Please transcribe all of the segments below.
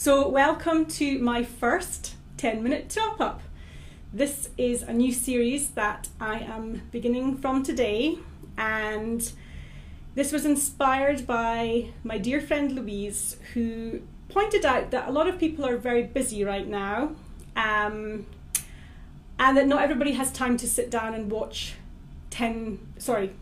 So, welcome to my first 10 minute top up. This is a new series that I am beginning from today, and this was inspired by my dear friend Louise, who pointed out that a lot of people are very busy right now, um, and that not everybody has time to sit down and watch 10, sorry,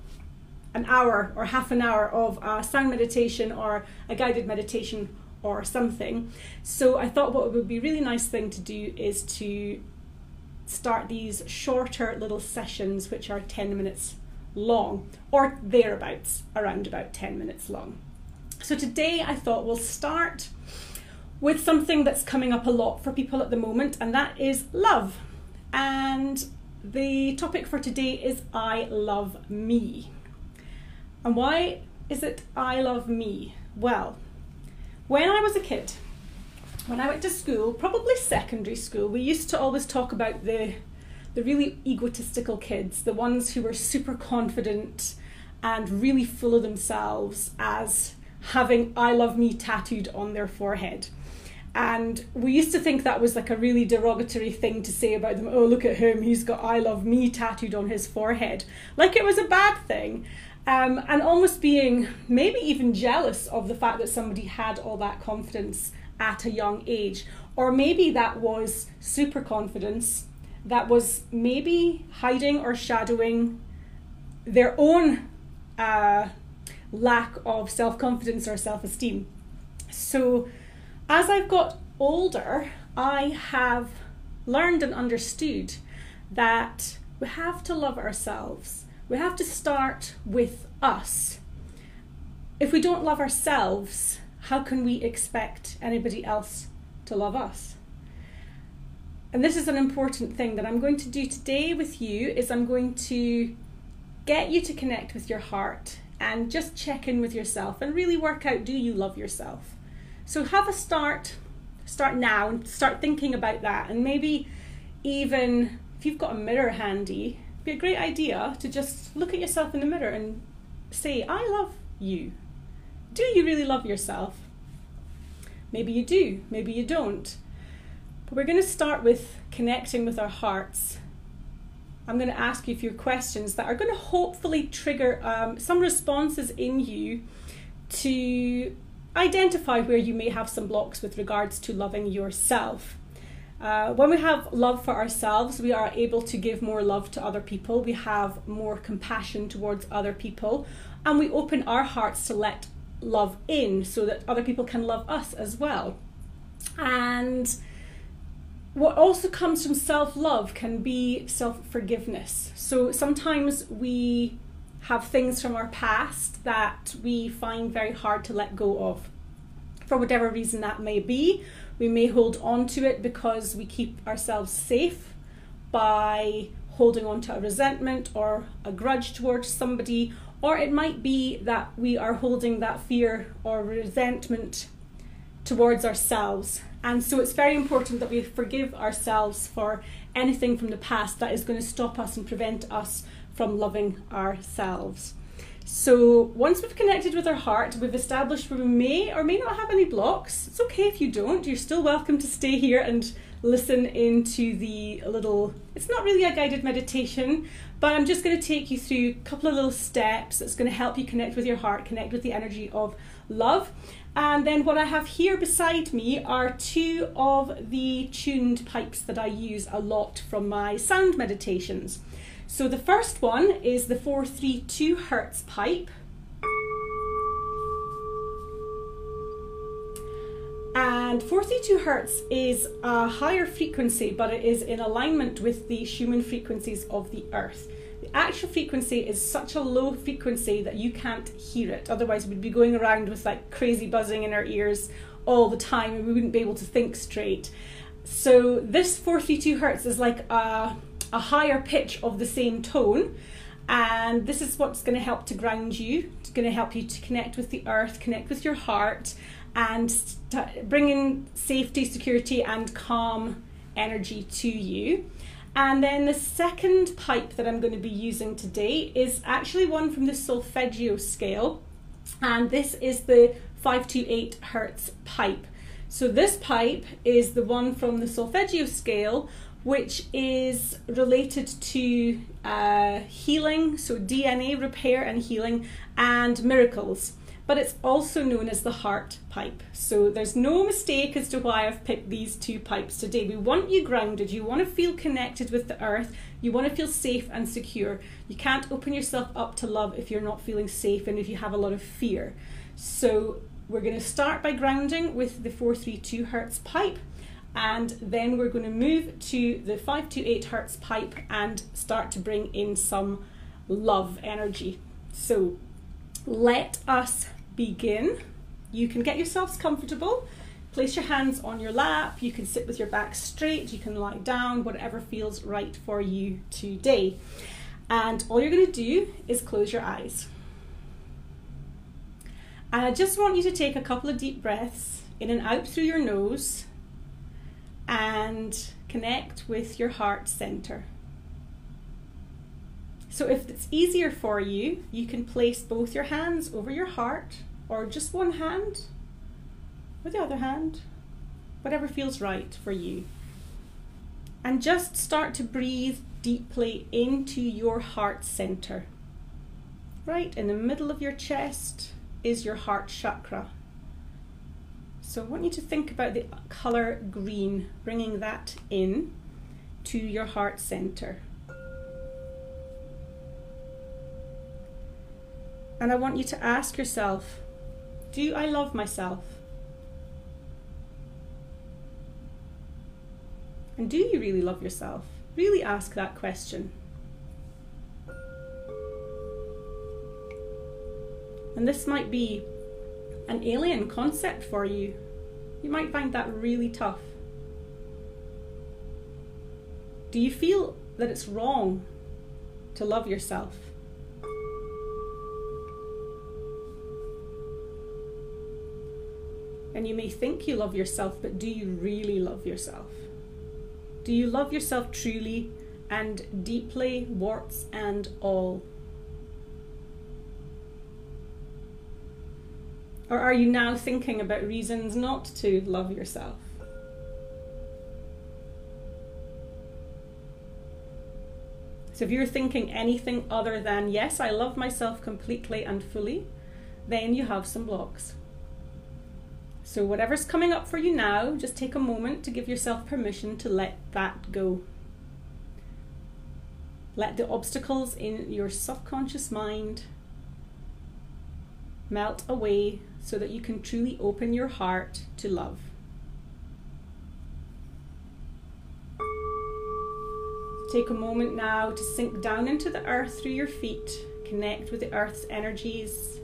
an hour or half an hour of a sound meditation or a guided meditation or something. So I thought what would be a really nice thing to do is to start these shorter little sessions which are 10 minutes long or thereabouts around about 10 minutes long. So today I thought we'll start with something that's coming up a lot for people at the moment and that is love. And the topic for today is I love me. And why is it I love me? Well, when I was a kid, when I went to school, probably secondary school, we used to always talk about the the really egotistical kids, the ones who were super confident and really full of themselves as having I love me tattooed on their forehead. And we used to think that was like a really derogatory thing to say about them. Oh, look at him, he's got I love me tattooed on his forehead. Like it was a bad thing um, and almost being maybe even jealous of the fact that somebody had all that confidence at a young age. Or maybe that was super confidence that was maybe hiding or shadowing their own uh, lack of self confidence or self esteem. So, as I've got older, I have learned and understood that we have to love ourselves we have to start with us. If we don't love ourselves, how can we expect anybody else to love us? And this is an important thing that I'm going to do today with you is I'm going to get you to connect with your heart and just check in with yourself and really work out do you love yourself? So have a start start now and start thinking about that and maybe even if you've got a mirror handy be a great idea to just look at yourself in the mirror and say, I love you. Do you really love yourself? Maybe you do, maybe you don't. But we're going to start with connecting with our hearts. I'm going to ask you a few questions that are going to hopefully trigger um, some responses in you to identify where you may have some blocks with regards to loving yourself. Uh, when we have love for ourselves, we are able to give more love to other people. We have more compassion towards other people, and we open our hearts to let love in so that other people can love us as well. And what also comes from self love can be self forgiveness. So sometimes we have things from our past that we find very hard to let go of. For whatever reason that may be, we may hold on to it because we keep ourselves safe by holding on to a resentment or a grudge towards somebody, or it might be that we are holding that fear or resentment towards ourselves. And so it's very important that we forgive ourselves for anything from the past that is going to stop us and prevent us from loving ourselves. So once we've connected with our heart, we've established we may or may not have any blocks. It's okay if you don't. You're still welcome to stay here and listen into the little, it's not really a guided meditation, but I'm just going to take you through a couple of little steps that's going to help you connect with your heart, connect with the energy of love. And then what I have here beside me are two of the tuned pipes that I use a lot from my sound meditations. So the first one is the 432 hertz pipe. And 432 hertz is a higher frequency, but it is in alignment with the Schumann frequencies of the Earth. The actual frequency is such a low frequency that you can't hear it. Otherwise, we'd be going around with like crazy buzzing in our ears all the time and we wouldn't be able to think straight. So, this 432 hertz is like a a higher pitch of the same tone. And this is what's going to help to ground you. It's going to help you to connect with the earth, connect with your heart, and st- bring in safety, security, and calm energy to you. And then the second pipe that I'm going to be using today is actually one from the solfeggio scale, and this is the 528 hertz pipe. So this pipe is the one from the solfeggio scale, which is related to uh, healing, so DNA repair and healing, and miracles. But it's also known as the heart pipe. So there's no mistake as to why I've picked these two pipes today. We want you grounded, you want to feel connected with the earth, you want to feel safe and secure. You can't open yourself up to love if you're not feeling safe and if you have a lot of fear. So we're going to start by grounding with the 432 hertz pipe and then we're going to move to the 528 hertz pipe and start to bring in some love energy. So let us begin. You can get yourselves comfortable. Place your hands on your lap. You can sit with your back straight. You can lie down, whatever feels right for you today. And all you're going to do is close your eyes. And I just want you to take a couple of deep breaths in and out through your nose and connect with your heart center. So, if it's easier for you, you can place both your hands over your heart or just one hand with the other hand, whatever feels right for you. And just start to breathe deeply into your heart center. Right in the middle of your chest is your heart chakra. So I want you to think about the color green, bringing that in to your heart center. And I want you to ask yourself Do I love myself? And do you really love yourself? Really ask that question. And this might be an alien concept for you. You might find that really tough. Do you feel that it's wrong to love yourself? And you may think you love yourself, but do you really love yourself? Do you love yourself truly and deeply, warts and all? Or are you now thinking about reasons not to love yourself? So if you're thinking anything other than, yes, I love myself completely and fully, then you have some blocks. So whatever's coming up for you now, just take a moment to give yourself permission to let that go. Let the obstacles in your subconscious mind melt away so that you can truly open your heart to love. Take a moment now to sink down into the earth through your feet, connect with the earth's energies,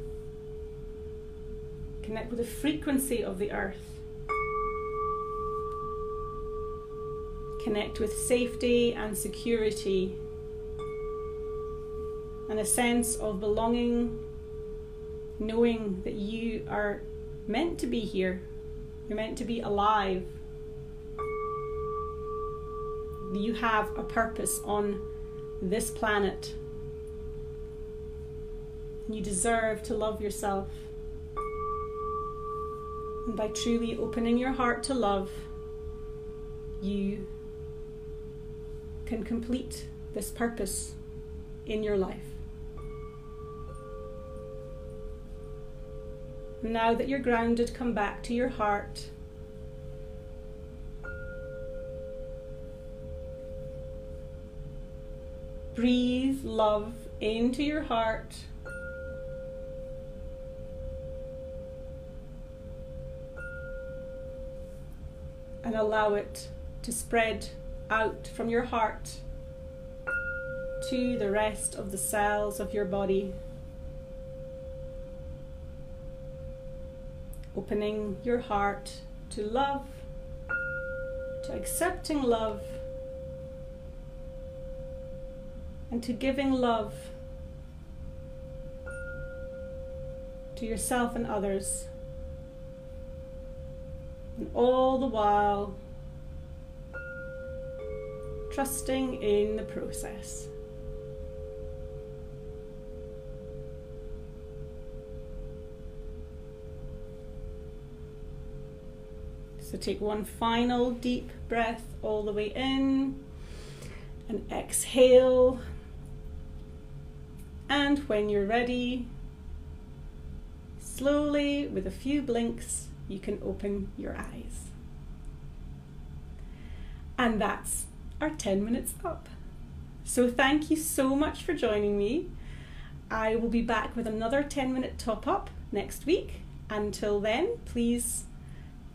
connect with the frequency of the earth. Connect with safety and security and a sense of belonging knowing that you are meant to be here, you're meant to be alive. You have a purpose on this planet. You deserve to love yourself. And by truly opening your heart to love, you can complete this purpose in your life. Now that you're grounded, come back to your heart. Breathe love into your heart. And allow it to spread out from your heart to the rest of the cells of your body. Opening your heart to love, to accepting love, and to giving love to yourself and others. And all the while, trusting in the process. So take one final deep breath all the way in and exhale. And when you're ready, slowly, with a few blinks, you can open your eyes. And that's our 10 minutes up. So thank you so much for joining me. I will be back with another 10 minute top up next week. Until then, please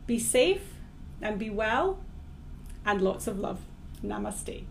be safe and be well and lots of love. Namaste.